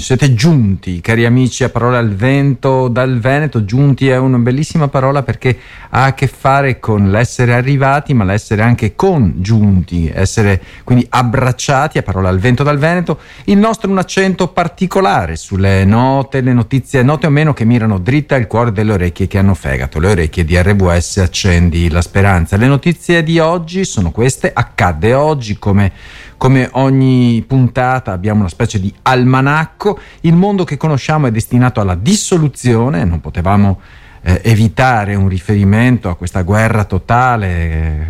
siete giunti, cari amici, a parole al vento dal Veneto. Giunti è una bellissima parola perché ha a che fare con l'essere arrivati, ma l'essere anche congiunti, essere quindi abbracciati a parole al vento dal Veneto. Il nostro è un accento particolare sulle note, le notizie, note o meno che mirano dritta al cuore delle orecchie che hanno fegato. Le orecchie di RWS accendi la speranza. Le notizie di oggi sono queste, accadde oggi come come ogni puntata abbiamo una specie di almanacco, il mondo che conosciamo è destinato alla dissoluzione, non potevamo eh, evitare un riferimento a questa guerra totale eh,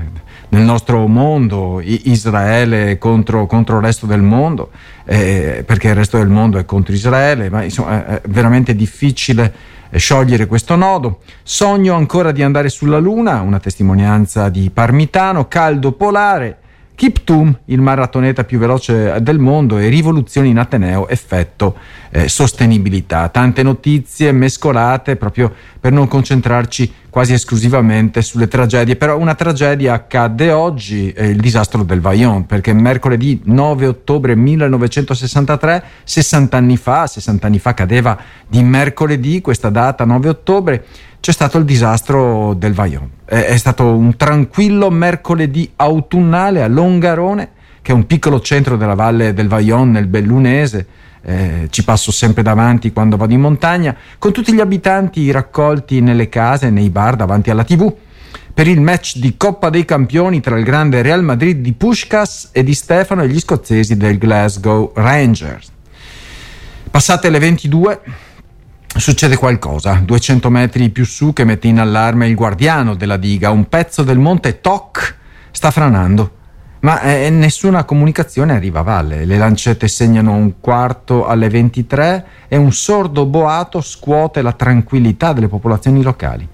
nel nostro mondo, Israele contro, contro, il resto del mondo, eh, perché il resto del mondo è contro Israele, ma insomma è veramente difficile eh, sciogliere questo nodo. Sogno ancora di andare sulla Luna, una testimonianza di Parmitano, caldo polare Kiptum, il maratoneta più veloce del mondo, e rivoluzioni in Ateneo, effetto eh, sostenibilità. Tante notizie mescolate proprio per non concentrarci quasi esclusivamente sulle tragedie, però una tragedia accadde oggi, eh, il disastro del Vaillon, perché mercoledì 9 ottobre 1963, 60 anni fa, 60 anni fa cadeva di mercoledì questa data 9 ottobre, c'è stato il disastro del Vaillon. È, è stato un tranquillo mercoledì autunnale a Longarone, che è un piccolo centro della valle del Vaillon nel Bellunese. Eh, ci passo sempre davanti quando vado in montagna, con tutti gli abitanti raccolti nelle case, nei bar davanti alla TV per il match di Coppa dei Campioni tra il grande Real Madrid di Pushkas e di Stefano e gli scozzesi del Glasgow Rangers. Passate le 22, succede qualcosa. 200 metri più su che mette in allarme il guardiano della diga. Un pezzo del monte Toc sta franando. Ma eh, nessuna comunicazione arriva a valle. Le lancette segnano un quarto alle 23 e un sordo boato scuote la tranquillità delle popolazioni locali.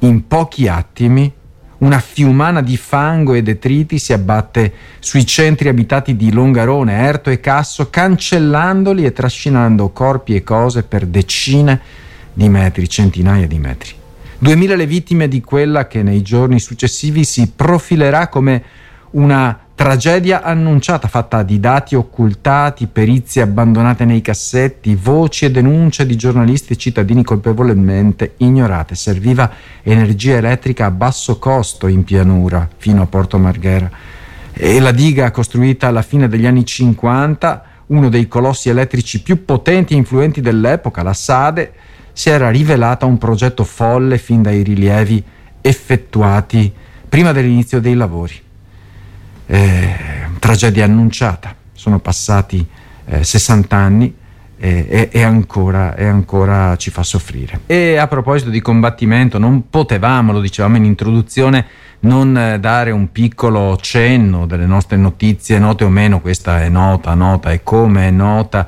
In pochi attimi una fiumana di fango e detriti si abbatte sui centri abitati di Longarone, Erto e Casso, cancellandoli e trascinando corpi e cose per decine di metri, centinaia di metri. Duemila le vittime di quella che nei giorni successivi si profilerà come una tragedia annunciata fatta di dati occultati, perizie abbandonate nei cassetti, voci e denunce di giornalisti e cittadini colpevolmente ignorate. Serviva energia elettrica a basso costo in pianura fino a Porto Marghera. E la diga costruita alla fine degli anni 50, uno dei colossi elettrici più potenti e influenti dell'epoca, la Sade, si era rivelata un progetto folle fin dai rilievi effettuati prima dell'inizio dei lavori eh, tragedia annunciata. Sono passati eh, 60 anni e, e, ancora, e, ancora, ci fa soffrire. E a proposito di combattimento, non potevamo, lo dicevamo in introduzione, non eh, dare un piccolo cenno delle nostre notizie, note o meno, questa è nota, nota e come è nota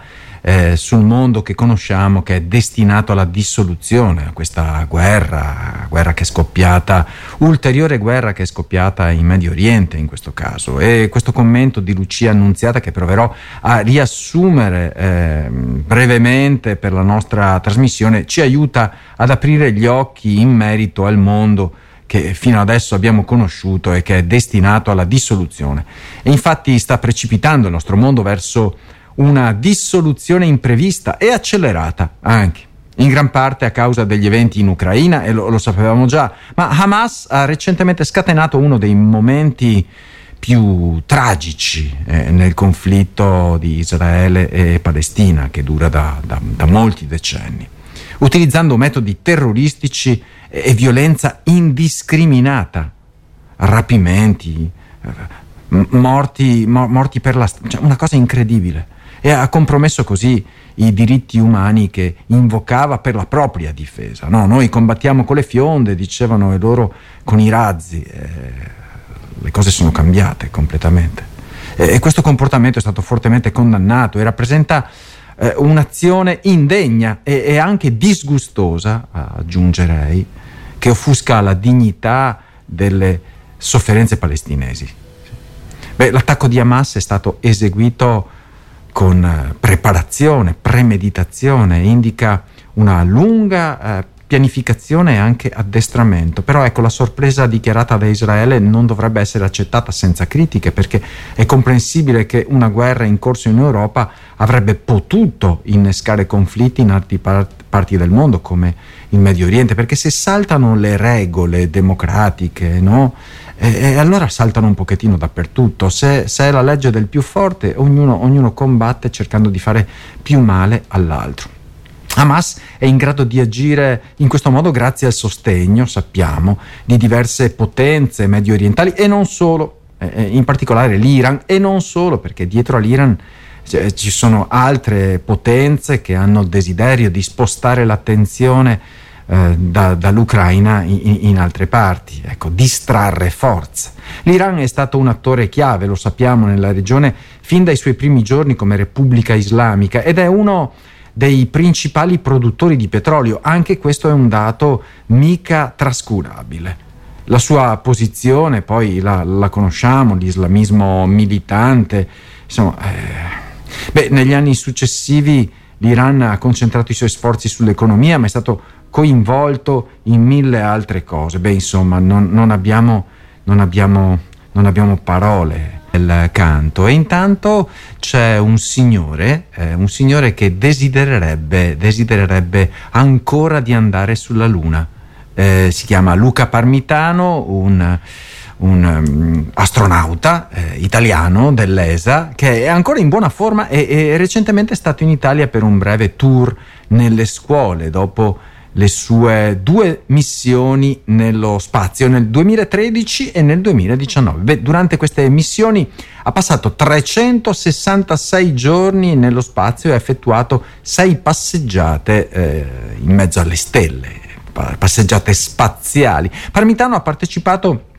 eh, sul mondo che conosciamo che è destinato alla dissoluzione, a questa guerra, guerra che è scoppiata, ulteriore guerra che è scoppiata in Medio Oriente in questo caso. E questo commento di Lucia Annunziata che proverò a riassumere eh, brevemente per la nostra trasmissione ci aiuta ad aprire gli occhi in merito al mondo che fino adesso abbiamo conosciuto e che è destinato alla dissoluzione. E infatti sta precipitando il nostro mondo verso una dissoluzione imprevista e accelerata anche in gran parte a causa degli eventi in Ucraina, e lo, lo, sapevamo già, ma Hamas ha recentemente scatenato uno dei momenti più tragici eh, nel conflitto di Israele e Palestina, che dura da, da, da molti decenni, utilizzando metodi terroristici e, e violenza indiscriminata, rapimenti, eh, morti, mo, morti per la strada, cioè una cosa incredibile e ha compromesso così i diritti umani che invocava per la propria difesa. No, noi combattiamo con le fionde, dicevano e loro con i razzi. Eh, le cose sono cambiate completamente. E, e, questo comportamento è stato fortemente condannato e rappresenta eh, un'azione indegna e, e anche disgustosa, aggiungerei, che offusca la dignità delle sofferenze palestinesi. Beh, l'attacco di Hamas è stato eseguito con eh, preparazione, premeditazione, indica una lunga eh, pianificazione e anche addestramento. Però ecco, la sorpresa dichiarata da Israele non dovrebbe essere accettata senza critiche, perché è comprensibile che una guerra in corso in Europa avrebbe potuto innescare conflitti in altri par- parti del mondo, come il Medio Oriente, perché se saltano le regole democratiche, no? E, allora saltano un pochettino dappertutto. Se, se, è la legge del più forte, ognuno, ognuno combatte cercando di fare più male all'altro. Hamas è in grado di agire in questo modo grazie al sostegno, sappiamo, di diverse potenze medio orientali e non solo, eh, eh in particolare l'Iran e non solo, perché dietro all'Iran eh, ci sono altre potenze che hanno il desiderio di spostare l'attenzione eh, da, dall'Ucraina in, in, altre parti, ecco, distrarre forze. L'Iran è stato un attore chiave, lo sappiamo, nella regione fin dai suoi primi giorni come Repubblica Islamica ed è uno dei principali produttori di petrolio. Anche questo è un dato mica trascurabile. La sua posizione, poi la, la conosciamo, l'islamismo militante, insomma, eh, beh, negli anni successivi l'Iran ha concentrato i suoi sforzi sull'economia, ma è stato coinvolto in mille altre cose. Beh, insomma, non, non, abbiamo, non, abbiamo, non abbiamo parole del canto e intanto c'è un signore, eh, un signore che desidererebbe, desidererebbe ancora di andare sulla Luna. Eh, si chiama Luca Parmitano, un, un um, astronauta eh, italiano dell'ESA che è ancora in buona forma e, e recentemente è stato in Italia per un breve tour nelle scuole dopo le sue due missioni nello spazio nel 2013 e nel 2019. Beh, durante queste missioni ha passato 366 giorni nello spazio e ha effettuato sei passeggiate eh, in mezzo alle stelle, passeggiate spaziali. Parmitano ha partecipato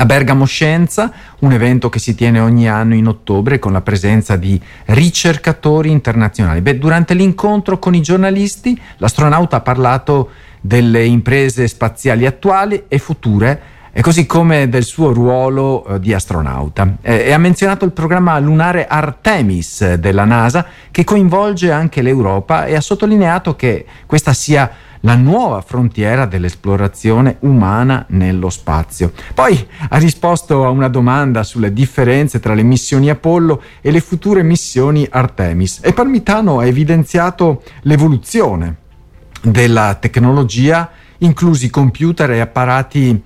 a Bergamo Scienza, un evento che si tiene ogni anno in ottobre con la presenza di ricercatori internazionali. Beh, durante l'incontro con i giornalisti l'astronauta ha parlato delle imprese spaziali attuali e future e così come del suo ruolo eh, di astronauta. Eh, e ha menzionato il programma lunare Artemis della NASA che coinvolge anche l'Europa e ha sottolineato che questa sia la nuova frontiera dell'esplorazione umana nello spazio. Poi ha risposto a una domanda sulle differenze tra le missioni Apollo e le future missioni Artemis e Parmitano ha evidenziato l'evoluzione della tecnologia, inclusi computer e apparati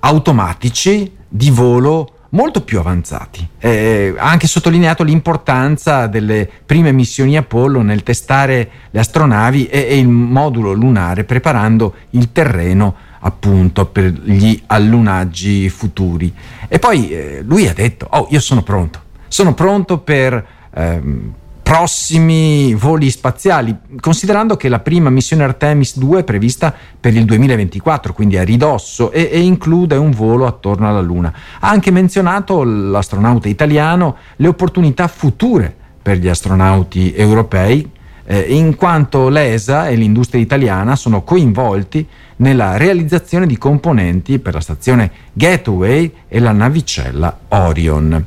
automatici di volo molto più avanzati. Eh, ha anche sottolineato l'importanza delle prime missioni Apollo nel testare le astronavi e, e il modulo lunare, preparando il terreno appunto per gli allunaggi futuri. E poi eh, lui ha detto, oh io sono pronto, sono pronto per... Ehm, prossimi voli spaziali, considerando che la prima missione Artemis 2 è prevista per il 2024, quindi a ridosso, e, e, include un volo attorno alla Luna. Ha anche menzionato l'astronauta italiano le opportunità future per gli astronauti europei, eh, in quanto l'ESA e l'industria italiana sono coinvolti nella realizzazione di componenti per la stazione Gateway e la navicella Orion.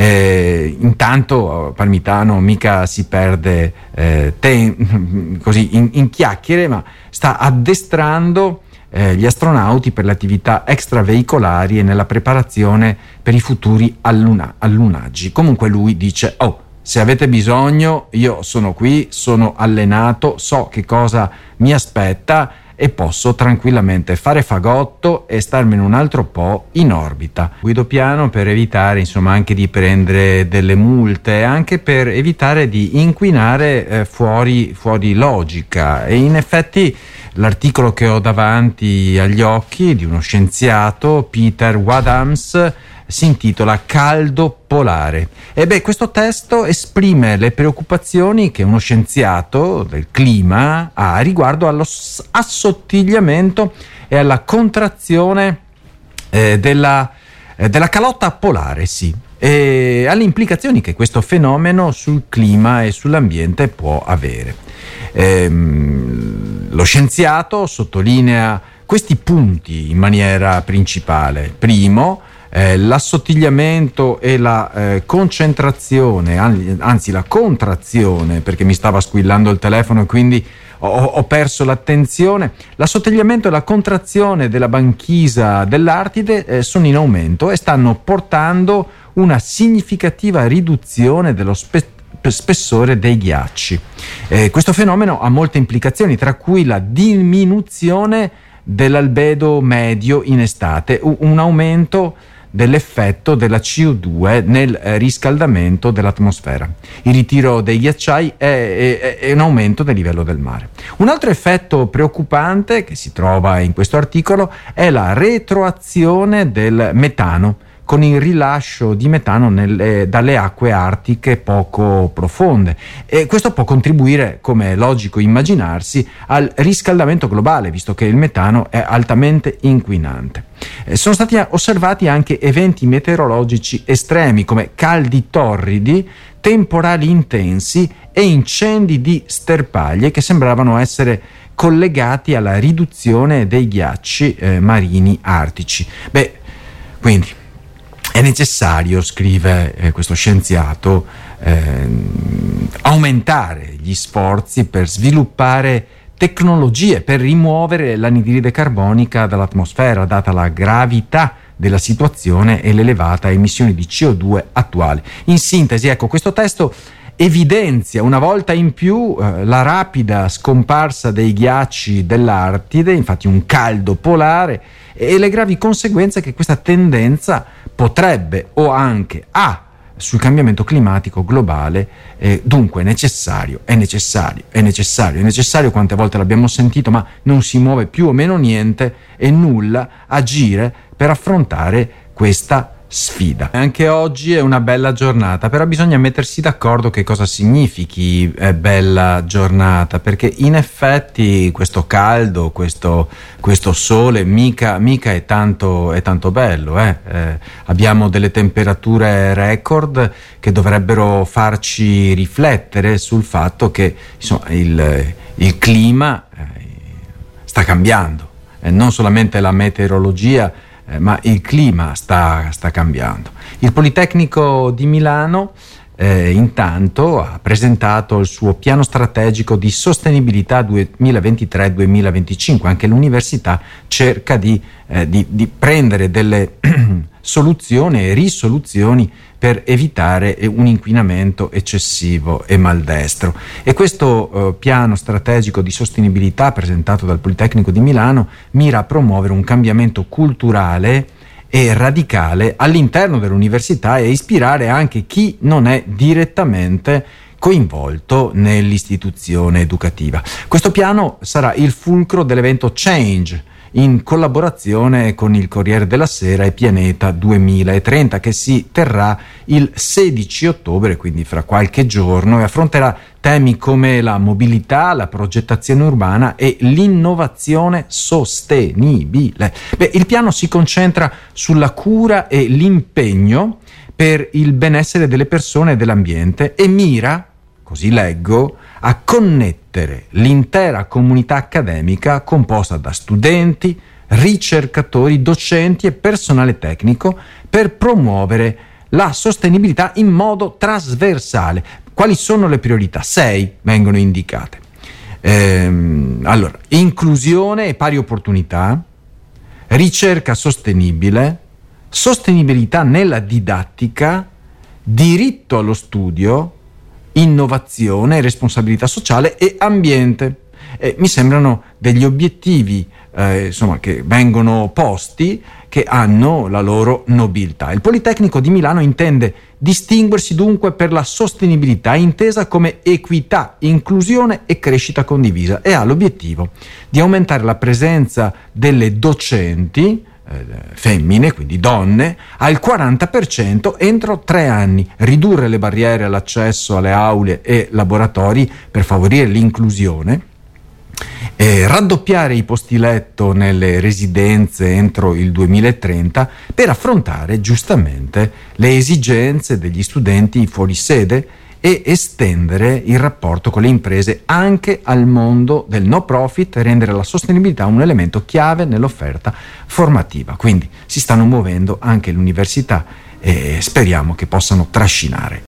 Eh, intanto Parmitano mica si perde eh, ten, così in, in, chiacchiere, ma sta addestrando eh, gli astronauti per le attività extraveicolari e nella preparazione per i futuri alluna, allunaggi. Comunque lui dice, oh, se avete bisogno, io sono qui, sono allenato, so che cosa mi aspetta e posso tranquillamente fare fagotto e starmene un altro po' in orbita. Guido piano per evitare insomma anche di prendere delle multe, anche per evitare di inquinare eh, fuori, fuori logica e in effetti l'articolo che ho davanti agli occhi di uno scienziato, Peter Wadams, si intitola Caldo polare. E beh, questo testo esprime le preoccupazioni che uno scienziato del clima ha riguardo all'assottigliamento e alla contrazione eh, della, eh, della calotta polare, sì, e alle implicazioni che questo fenomeno sul clima e sull'ambiente può avere. Ehm, lo scienziato sottolinea questi punti in maniera principale. Primo, eh, l'assottigliamento e la eh, concentrazione, anzi la contrazione, perché mi stava squillando il telefono e quindi ho, ho perso l'attenzione. L'assottigliamento e la contrazione della banchisa dell'Artide eh, sono in aumento e stanno portando una significativa riduzione dello spettacolo spessore dei ghiacci. Eh, questo fenomeno ha molte implicazioni, tra cui la diminuzione dell'albedo medio in estate, un aumento dell'effetto della CO2 nel riscaldamento dell'atmosfera. Il ritiro dei ghiacciai è, un aumento del livello del mare. Un altro effetto preoccupante che si trova in questo articolo è la retroazione del metano con il rilascio di metano nelle, dalle acque artiche poco profonde. E questo può contribuire, come è logico immaginarsi, al riscaldamento globale, visto che il metano è altamente inquinante. Eh, sono stati osservati anche eventi meteorologici estremi come caldi torridi, temporali intensi e incendi di sterpaglie che sembravano essere collegati alla riduzione dei ghiacci eh, marini artici. Beh, quindi è necessario, scrive eh, questo scienziato, eh, aumentare gli sforzi per sviluppare tecnologie per rimuovere l'anidride carbonica dall'atmosfera, data la gravità della situazione e l'elevata emissione di CO2 attuale. In sintesi, ecco, questo testo evidenzia una volta in più eh, la rapida scomparsa dei ghiacci dell'Artide, infatti un caldo polare, e le gravi conseguenze che questa tendenza potrebbe o anche ha sul cambiamento climatico globale, eh, dunque è necessario, è necessario, è necessario, è necessario, quante volte l'abbiamo sentito, ma non si muove più o meno niente e nulla agire per affrontare questa sfida. Anche oggi è una bella giornata, però bisogna mettersi d'accordo che cosa significhi eh, bella giornata, perché in effetti questo caldo, questo, questo sole mica, mica è, tanto, è, tanto, bello. Eh? Eh, abbiamo delle temperature record che dovrebbero farci riflettere sul fatto che insomma, il, il, clima eh, sta cambiando, non solamente la meteorologia, ma il clima sta, sta, cambiando. Il Politecnico di Milano eh, intanto ha presentato il suo piano strategico di sostenibilità 2023-2025, anche l'università cerca di, eh, di, di prendere delle soluzioni e risoluzioni per evitare un inquinamento eccessivo e maldestro. E questo eh, piano strategico di sostenibilità presentato dal Politecnico di Milano mira a promuovere un cambiamento culturale e radicale all'interno dell'università e ispirare anche chi non è direttamente coinvolto nell'istituzione educativa. Questo piano sarà il fulcro dell'evento Change, in collaborazione con il Corriere della Sera e Pianeta 2030 che si terrà il 16 ottobre, quindi fra qualche giorno, e affronterà temi come la mobilità, la progettazione urbana e l'innovazione sostenibile. Beh, il piano si concentra sulla cura e l'impegno per il benessere delle persone e dell'ambiente e mira, così leggo, a connettere l'intera comunità accademica composta da studenti, ricercatori, docenti e personale tecnico per promuovere la sostenibilità in modo trasversale. Quali sono le priorità? Sei vengono indicate. Ehm, allora, inclusione e pari opportunità, ricerca sostenibile, sostenibilità nella didattica, diritto allo studio, innovazione, responsabilità sociale e ambiente. Eh, mi sembrano degli obiettivi eh, insomma, che vengono posti che hanno la loro nobiltà. Il Politecnico di Milano intende distinguersi dunque per la sostenibilità intesa come equità, inclusione e crescita condivisa e ha l'obiettivo di aumentare la presenza delle docenti eh, femmine, quindi donne, al 40% entro tre anni, ridurre le barriere all'accesso alle aule e laboratori per favorire l'inclusione, eh, raddoppiare i posti letto nelle residenze entro il 2030 per affrontare giustamente le esigenze degli studenti fuori sede e estendere il rapporto con le imprese anche al mondo del no profit e rendere la sostenibilità un elemento chiave nell'offerta formativa. Quindi si stanno muovendo anche le università e speriamo che possano trascinare